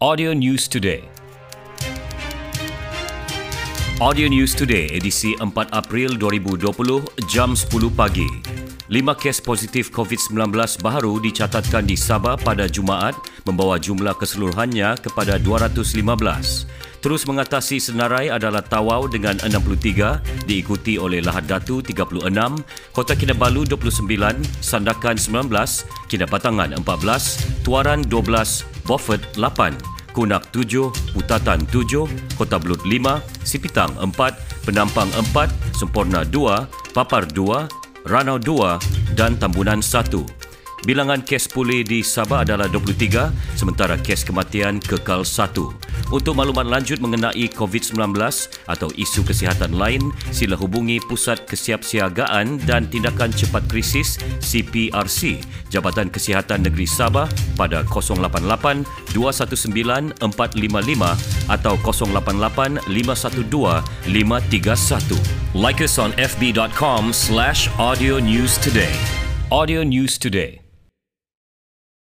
Audio News Today. Audio News Today edisi 4 April 2020 jam 10 pagi. Lima kes positif COVID-19 baru dicatatkan di Sabah pada Jumaat membawa jumlah keseluruhannya kepada 215. Terus mengatasi senarai adalah Tawau dengan 63, diikuti oleh Lahad Datu 36, Kota Kinabalu 29, Sandakan 19, Kinabatangan 14, Tuaran 12, Beaufort 8, Kunak 7, Putatan 7, Kota Belud 5, Sipitang 4, Penampang 4, Sempurna 2, Papar 2, Ranau 2 dan Tambunan 1. Bilangan kes pulih di Sabah adalah 23, sementara kes kematian kekal 1. Untuk maklumat lanjut mengenai COVID-19 atau isu kesihatan lain, sila hubungi Pusat Kesiapsiagaan dan Tindakan Cepat Krisis CPRC Jabatan Kesihatan Negeri Sabah pada 088 219 455 atau 088 512 531. Like us on fb.com slash audio news today. Audio News Today.